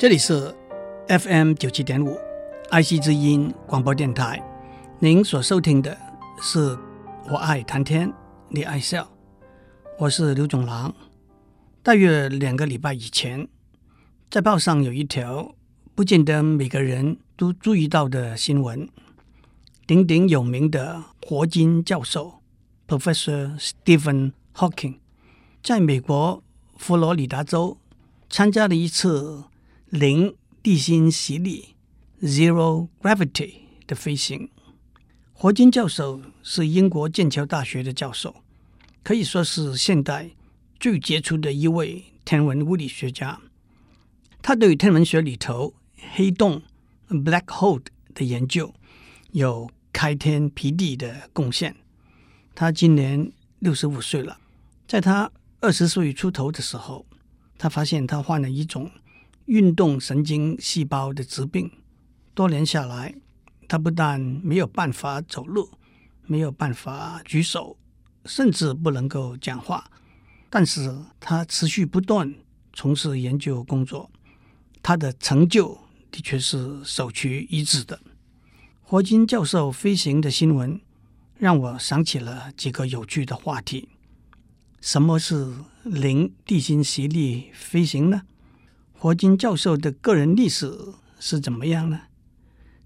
这里是 FM 九七点五爱惜之音广播电台。您所收听的是我爱谈天，你爱笑，我是刘总郎。大约两个礼拜以前，在报上有一条不见得每个人都注意到的新闻：鼎鼎有名的霍金教授 Professor Stephen Hawking 在美国佛罗里达州参加了一次。零地心吸力 （Zero Gravity） 的飞行。霍金教授是英国剑桥大学的教授，可以说是现代最杰出的一位天文物理学家。他对天文学里头黑洞 （Black Hole） 的研究有开天辟地的贡献。他今年六十五岁了，在他二十岁出头的时候，他发现他患了一种。运动神经细胞的疾病，多年下来，他不但没有办法走路，没有办法举手，甚至不能够讲话。但是他持续不断从事研究工作，他的成就的确是首屈一指的。霍金教授飞行的新闻，让我想起了几个有趣的话题：什么是零地心吸力飞行呢？霍金教授的个人历史是怎么样呢？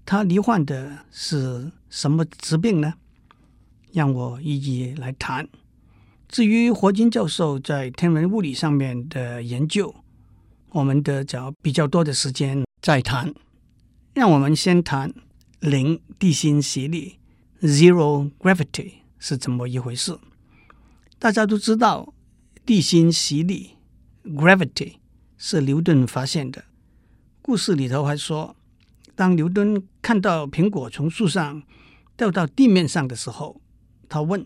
他罹患的是什么疾病呢？让我一一来谈。至于霍金教授在天文物理上面的研究，我们得找比较多的时间再谈。让我们先谈零地心吸力 （Zero Gravity） 是怎么一回事。大家都知道地心吸力 （Gravity）。是牛顿发现的。故事里头还说，当牛顿看到苹果从树上掉到地面上的时候，他问：“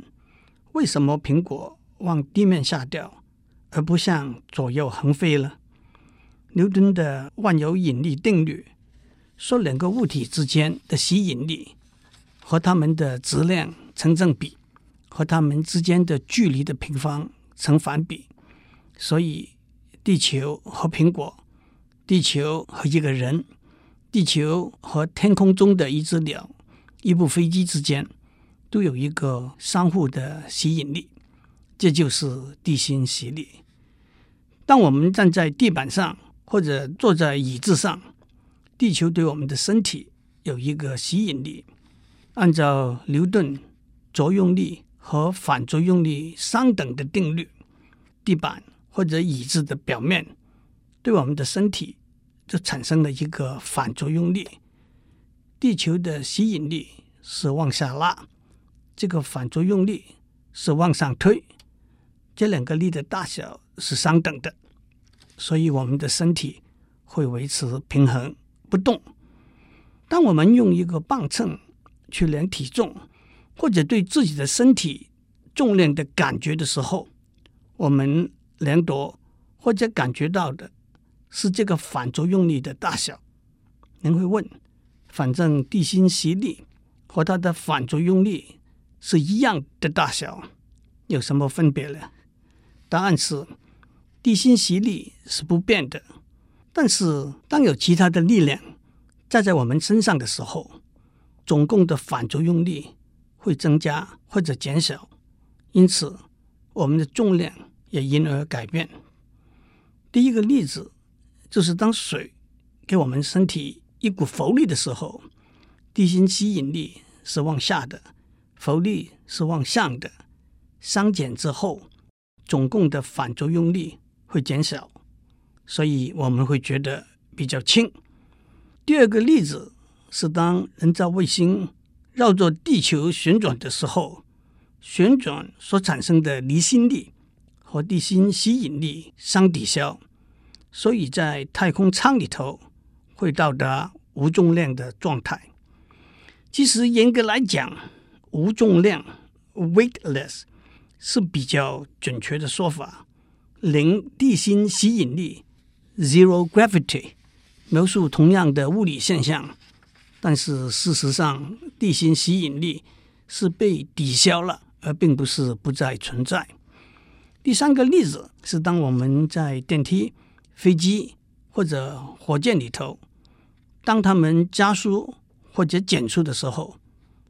为什么苹果往地面下掉，而不向左右横飞了？”牛顿的万有引力定律说，两个物体之间的吸引力和它们的质量成正比，和它们之间的距离的平方成反比，所以。地球和苹果，地球和一个人，地球和天空中的一只鸟、一部飞机之间，都有一个相互的吸引力，这就是地心吸力。当我们站在地板上或者坐在椅子上，地球对我们的身体有一个吸引力。按照牛顿作用力和反作用力相等的定律，地板。或者椅子的表面对我们的身体就产生了一个反作用力，地球的吸引力是往下拉，这个反作用力是往上推，这两个力的大小是相等的，所以我们的身体会维持平衡不动。当我们用一个磅秤去量体重，或者对自己的身体重量的感觉的时候，我们。量度或者感觉到的是这个反作用力的大小。您会问：反正地心吸力和它的反作用力是一样的大小，有什么分别呢？答案是：地心吸力是不变的。但是当有其他的力量站在我们身上的时候，总共的反作用力会增加或者减少，因此我们的重量。也因而改变。第一个例子就是，当水给我们身体一股浮力的时候，地心吸引力是往下的，浮力是往上的。相减之后，总共的反作用力会减少，所以我们会觉得比较轻。第二个例子是，当人造卫星绕着地球旋转的时候，旋转所产生的离心力。和地心吸引力相抵消，所以在太空舱里头会到达无重量的状态。其实严格来讲，无重量 （weightless） 是比较准确的说法。零地心吸引力 （zero gravity） 描述同样的物理现象，但是事实上，地心吸引力是被抵消了，而并不是不再存在。第三个例子是，当我们在电梯、飞机或者火箭里头，当它们加速或者减速的时候，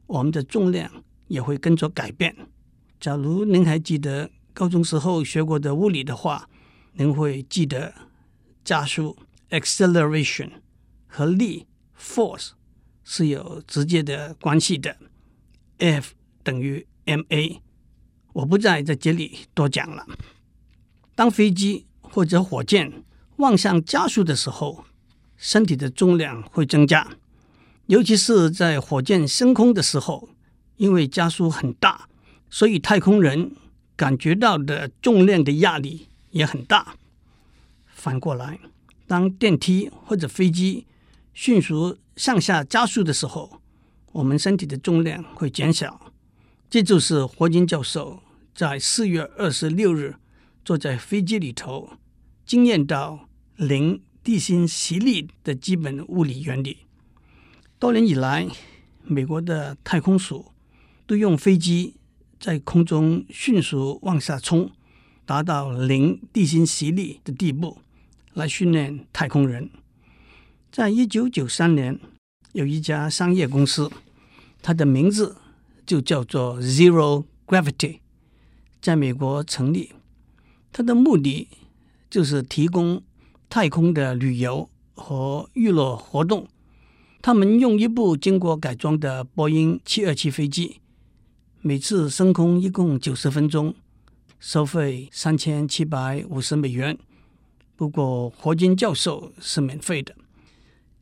我们的重量也会跟着改变。假如您还记得高中时候学过的物理的话，您会记得加速 （acceleration） 和力 （force） 是有直接的关系的，F 等于 ma。我不再在这里多讲了。当飞机或者火箭往上加速的时候，身体的重量会增加，尤其是在火箭升空的时候，因为加速很大，所以太空人感觉到的重量的压力也很大。反过来，当电梯或者飞机迅速向下加速的时候，我们身体的重量会减小。这就是霍金教授在四月二十六日坐在飞机里头，经验到零地心吸力的基本物理原理。多年以来，美国的太空署都用飞机在空中迅速往下冲，达到零地心吸力的地步，来训练太空人。在一九九三年，有一家商业公司，它的名字就叫做 Zero Gravity，在美国成立。它的目的就是提供太空的旅游和娱乐活动，他们用一部经过改装的波音七二七飞机，每次升空一共九十分钟，收费三千七百五十美元。不过霍金教授是免费的。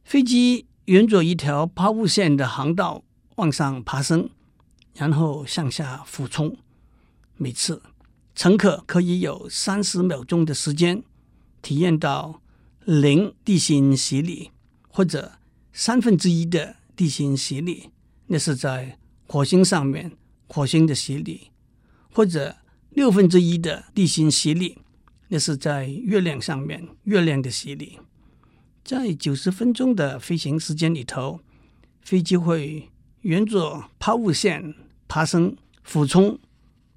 飞机沿着一条抛物线的航道往上爬升，然后向下俯冲，每次乘客可以有三十秒钟的时间。体验到零地心吸力，或者三分之一的地心吸力，那是在火星上面火星的吸力；或者六分之一的地心吸力，那是在月亮上面月亮的吸力。在九十分钟的飞行时间里头，飞机会沿着抛物线爬升、俯冲，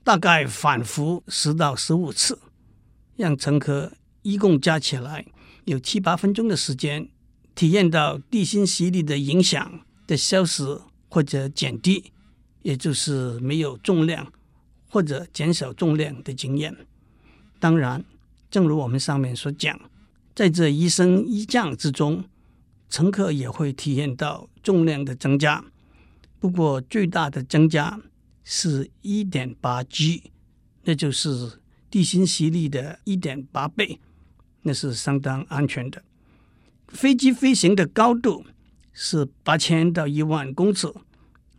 大概反复十到十五次，让乘客。一共加起来有七八分钟的时间，体验到地心吸力的影响的消失或者减低，也就是没有重量或者减少重量的经验。当然，正如我们上面所讲，在这一升一降之中，乘客也会体验到重量的增加。不过，最大的增加是一点八 G，那就是地心吸力的一点八倍。那是相当安全的。飞机飞行的高度是八千到一万公尺，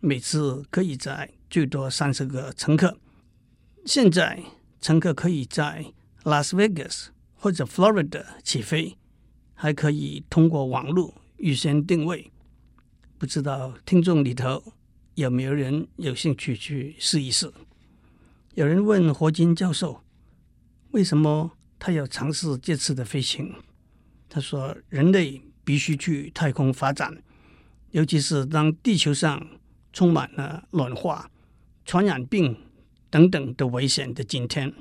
每次可以载最多三十个乘客。现在乘客可以在拉斯维加斯或者 Florida 起飞，还可以通过网络预先定位。不知道听众里头有没有人有兴趣去试一试？有人问霍金教授，为什么？他要尝试这次的飞行。他说：“人类必须去太空发展，尤其是当地球上充满了暖化、传染病等等的危险的今天，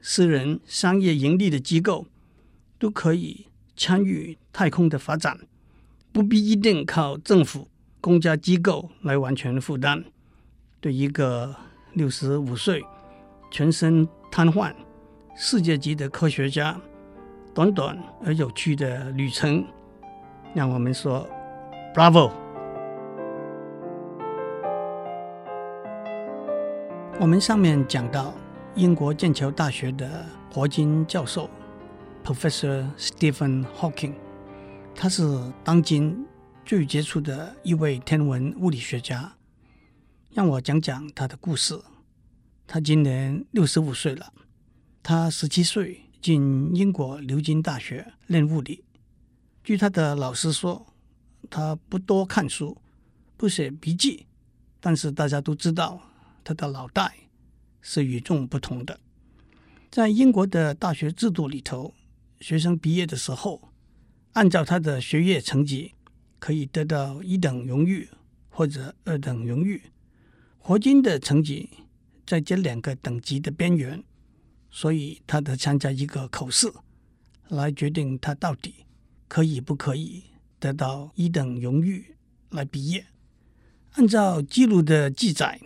私人、商业盈利的机构都可以参与太空的发展，不必一定靠政府、公家机构来完全负担。对一个六十五岁、全身瘫痪。”世界级的科学家，短短而有趣的旅程，让我们说 Bravo。我们上面讲到英国剑桥大学的霍金教授 Professor Stephen Hawking，他是当今最杰出的一位天文物理学家。让我讲讲他的故事。他今年六十五岁了。他十七岁进英国牛津大学练物理。据他的老师说，他不多看书，不写笔记，但是大家都知道他的脑袋是与众不同的。在英国的大学制度里头，学生毕业的时候，按照他的学业成绩，可以得到一等荣誉或者二等荣誉。霍金的成绩在这两个等级的边缘。所以他得参加一个口试，来决定他到底可以不可以得到一等荣誉来毕业。按照记录的记载，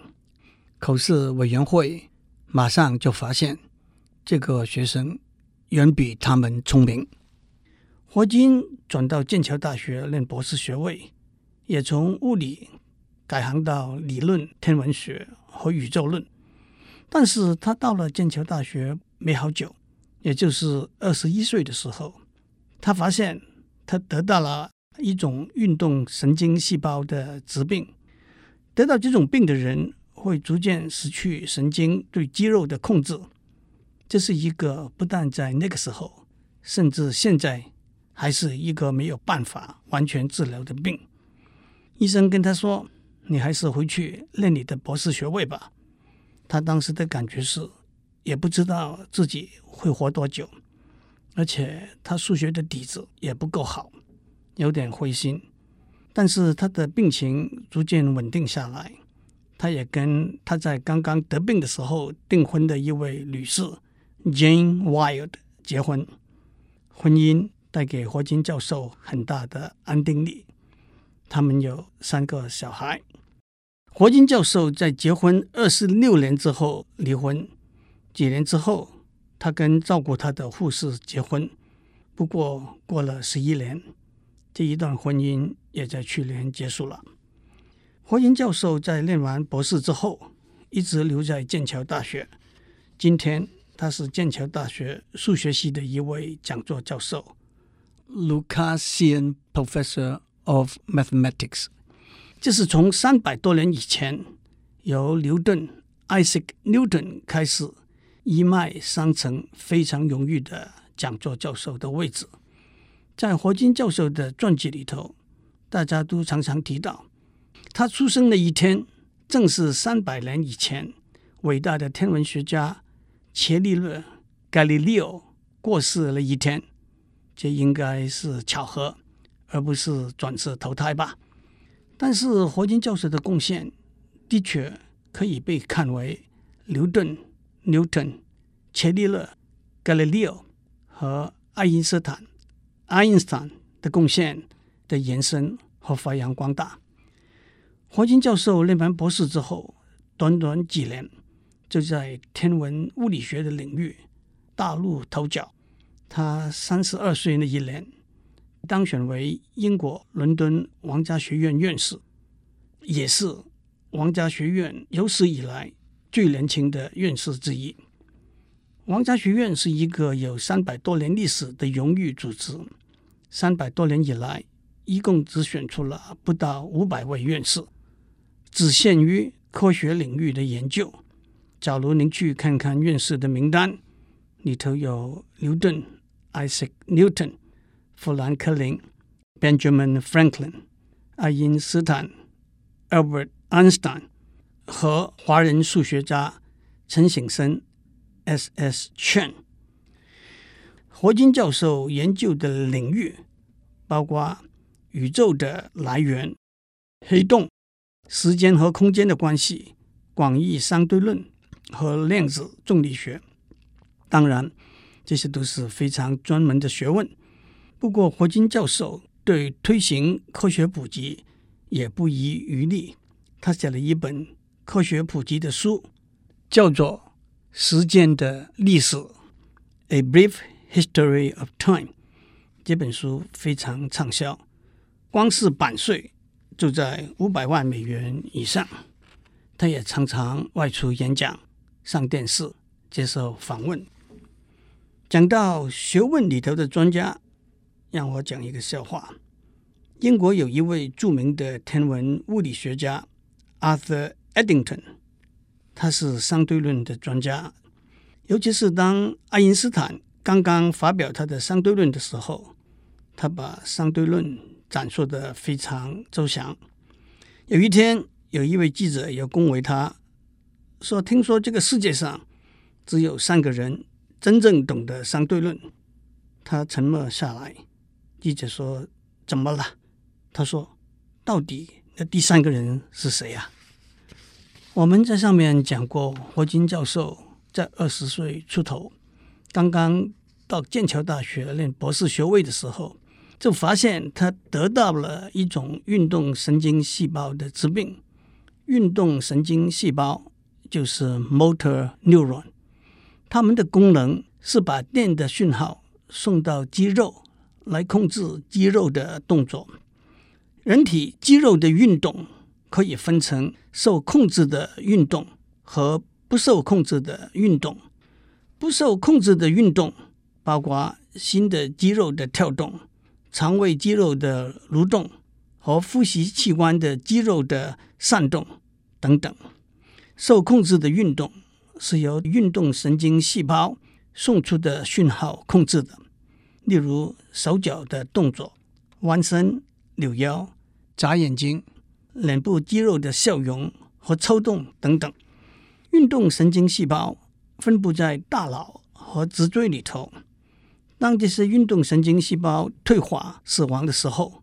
口试委员会马上就发现这个学生远比他们聪明。霍金转到剑桥大学念博士学位，也从物理改行到理论天文学和宇宙论。但是他到了剑桥大学没好久，也就是二十一岁的时候，他发现他得到了一种运动神经细胞的疾病。得到这种病的人会逐渐失去神经对肌肉的控制。这是一个不但在那个时候，甚至现在。还是一个没有办法完全治疗的病。医生跟他说：“你还是回去念你的博士学位吧。”他当时的感觉是，也不知道自己会活多久，而且他数学的底子也不够好，有点灰心。但是他的病情逐渐稳定下来，他也跟他在刚刚得病的时候订婚的一位女士 Jane Wilde 结婚，婚姻。带给霍金教授很大的安定力。他们有三个小孩。霍金教授在结婚二十六年之后离婚，几年之后，他跟照顾他的护士结婚。不过过了十一年，这一段婚姻也在去年结束了。霍金教授在念完博士之后，一直留在剑桥大学。今天他是剑桥大学数学系的一位讲座教授。Lucasian Professor of Mathematics，这是从三百多年以前由牛顿 Isaac Newton 开始一脉相承、非常荣誉的讲座教授的位置。在霍金教授的传记里头，大家都常常提到他出生的一天，正是三百年以前伟大的天文学家伽利略 Galileo 过世了一天。这应该是巧合，而不是转世投胎吧？但是霍金教授的贡献的确可以被看为牛顿、牛顿、伽利略、伽利略、和爱因斯坦爱因斯坦的贡献的延伸和发扬光大。霍金教授念完博士之后，短短几年就在天文物理学的领域大露头角。他三十二岁那一年，当选为英国伦敦皇家学院院士，也是皇家学院有史以来最年轻的院士之一。皇家学院是一个有三百多年历史的荣誉组织，三百多年以来，一共只选出了不到五百位院士，只限于科学领域的研究。假如您去看看院士的名单，里头有牛顿。Isaac Newton、富兰克林、Benjamin Franklin、爱因斯坦、Albert Einstein 和华人数学家陈省身 S.S. Chen。霍金教授研究的领域包括宇宙的来源、黑洞、时间和空间的关系、广义相对论和量子重力学。当然。这些都是非常专门的学问。不过，霍金教授对推行科学普及也不遗余力。他写了一本科学普及的书，叫做《时间的历史》（A Brief History of Time）。这本书非常畅销，光是版税就在五百万美元以上。他也常常外出演讲、上电视、接受访问。讲到学问里头的专家，让我讲一个笑话。英国有一位著名的天文物理学家 Arthur Eddington，他是相对论的专家。尤其是当爱因斯坦刚刚发表他的相对论的时候，他把相对论展述的非常周详。有一天，有一位记者要恭维他，说：“听说这个世界上只有三个人。”真正懂得相对论，他沉默下来。记者说：“怎么了？”他说：“到底那第三个人是谁呀？”我们在上面讲过，霍金教授在二十岁出头，刚刚到剑桥大学念博士学位的时候，就发现他得到了一种运动神经细胞的疾病。运动神经细胞就是 motor neuron，它们的功能是把电的讯号送到肌肉来控制肌肉的动作。人体肌肉的运动可以分成受控制的运动和不受控制的运动。不受控制的运动包括心的肌肉的跳动。肠胃肌肉的蠕动和呼吸器官的肌肉的扇动等等，受控制的运动是由运动神经细胞送出的讯号控制的，例如手脚的动作、弯身、扭腰、眨眼睛、脸部肌肉的笑容和抽动等等。运动神经细胞分布在大脑和脊椎里头。当这些运动神经细胞退化死亡的时候，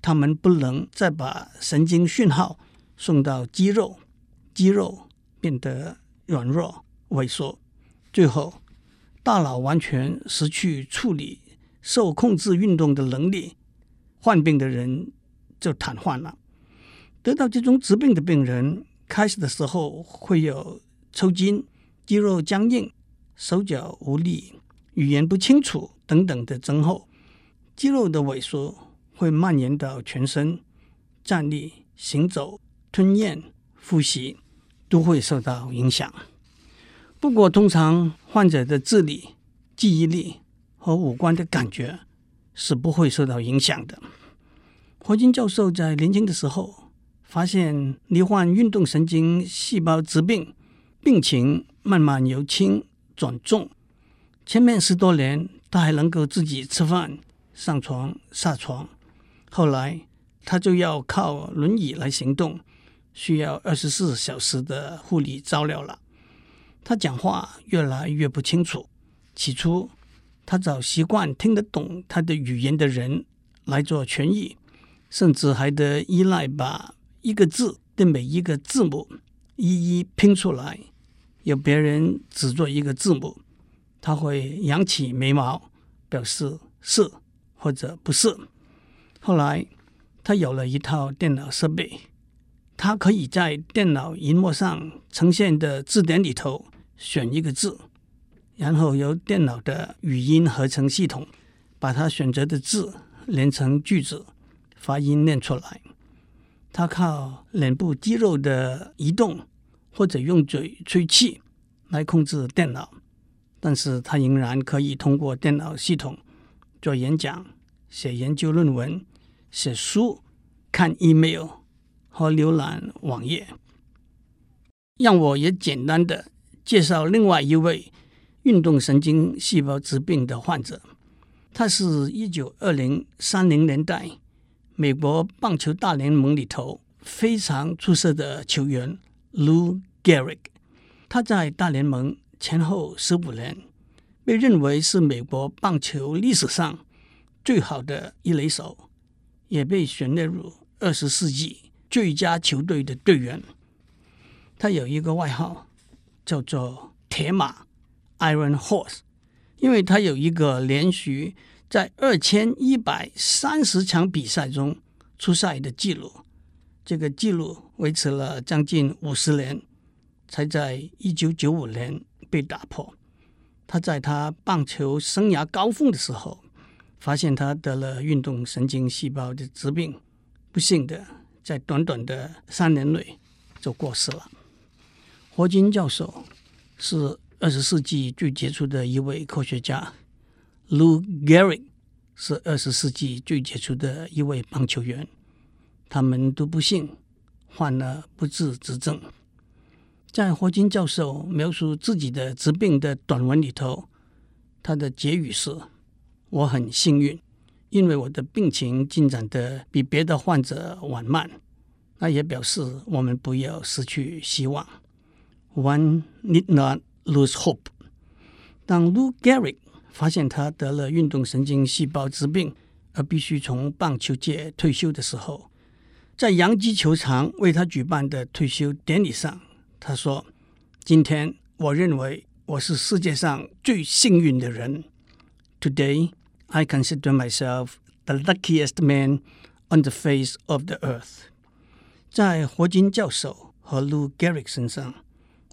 它们不能再把神经讯号送到肌肉，肌肉变得软弱萎缩，最后大脑完全失去处理受控制运动的能力，患病的人就瘫痪了。得到这种疾病的病人，开始的时候会有抽筋、肌肉僵硬、手脚无力。语言不清楚等等的症候，肌肉的萎缩会蔓延到全身，站立、行走、吞咽、呼吸都会受到影响。不过，通常患者的智力、记忆力和五官的感觉是不会受到影响的。霍金教授在年轻的时候发现，罹患运动神经细胞疾病，病情慢慢由轻转重。前面十多年，他还能够自己吃饭、上床、下床。后来，他就要靠轮椅来行动，需要二十四小时的护理照料了。他讲话越来越不清楚。起初，他找习惯听得懂他的语言的人来做传译，甚至还得依赖把一个字的每一个字母一一拼出来，由别人只做一个字母。他会扬起眉毛，表示是或者不是。后来，他有了一套电脑设备，他可以在电脑荧幕上呈现的字典里头选一个字，然后由电脑的语音合成系统把他选择的字连成句子，发音念出来。他靠脸部肌肉的移动或者用嘴吹气来控制电脑。但是他仍然可以通过电脑系统做演讲、写研究论文、写书、看 email 和浏览网页。让我也简单的介绍另外一位运动神经细胞疾病的患者，他是一九二零三零年代美国棒球大联盟里头非常出色的球员 Lou Gehrig，他在大联盟。前后十五年，被认为是美国棒球历史上最好的一垒手，也被选列入二十世纪最佳球队的队员。他有一个外号叫做“铁马 ”（Iron Horse），因为他有一个连续在二千一百三十场比赛中出赛的记录，这个记录维持了将近五十年，才在一九九五年。被打破。他在他棒球生涯高峰的时候，发现他得了运动神经细胞的疾病，不幸的在短短的三年内就过世了。霍金教授是二十世纪最杰出的一位科学家，Lou Gehrig 是二十世纪最杰出的一位棒球员，他们都不幸患了不治之症。在霍金教授描述自己的疾病的短文里头，他的结语是：“我很幸运，因为我的病情进展得比别的患者缓慢。”那也表示我们不要失去希望。One need not lose hope。当 Lou Gehrig 发现他得了运动神经细胞疾病而必须从棒球界退休的时候，在洋基球场为他举办的退休典礼上。他说：“今天我认为我是世界上最幸运的人。Today I consider myself the luckiest man on the face of the earth。在霍金教授和 Lou Gehrig 身上，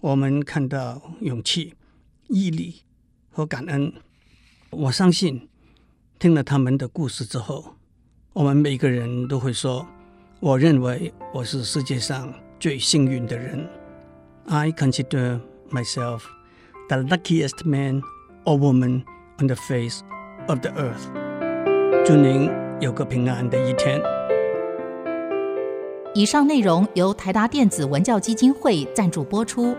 我们看到勇气、毅力和感恩。我相信，听了他们的故事之后，我们每个人都会说：“我认为我是世界上最幸运的人。” I consider myself the luckiest man or woman on the face of the earth。祝您有个平安的一天。以上内容由台达电子文教基金会赞助播出。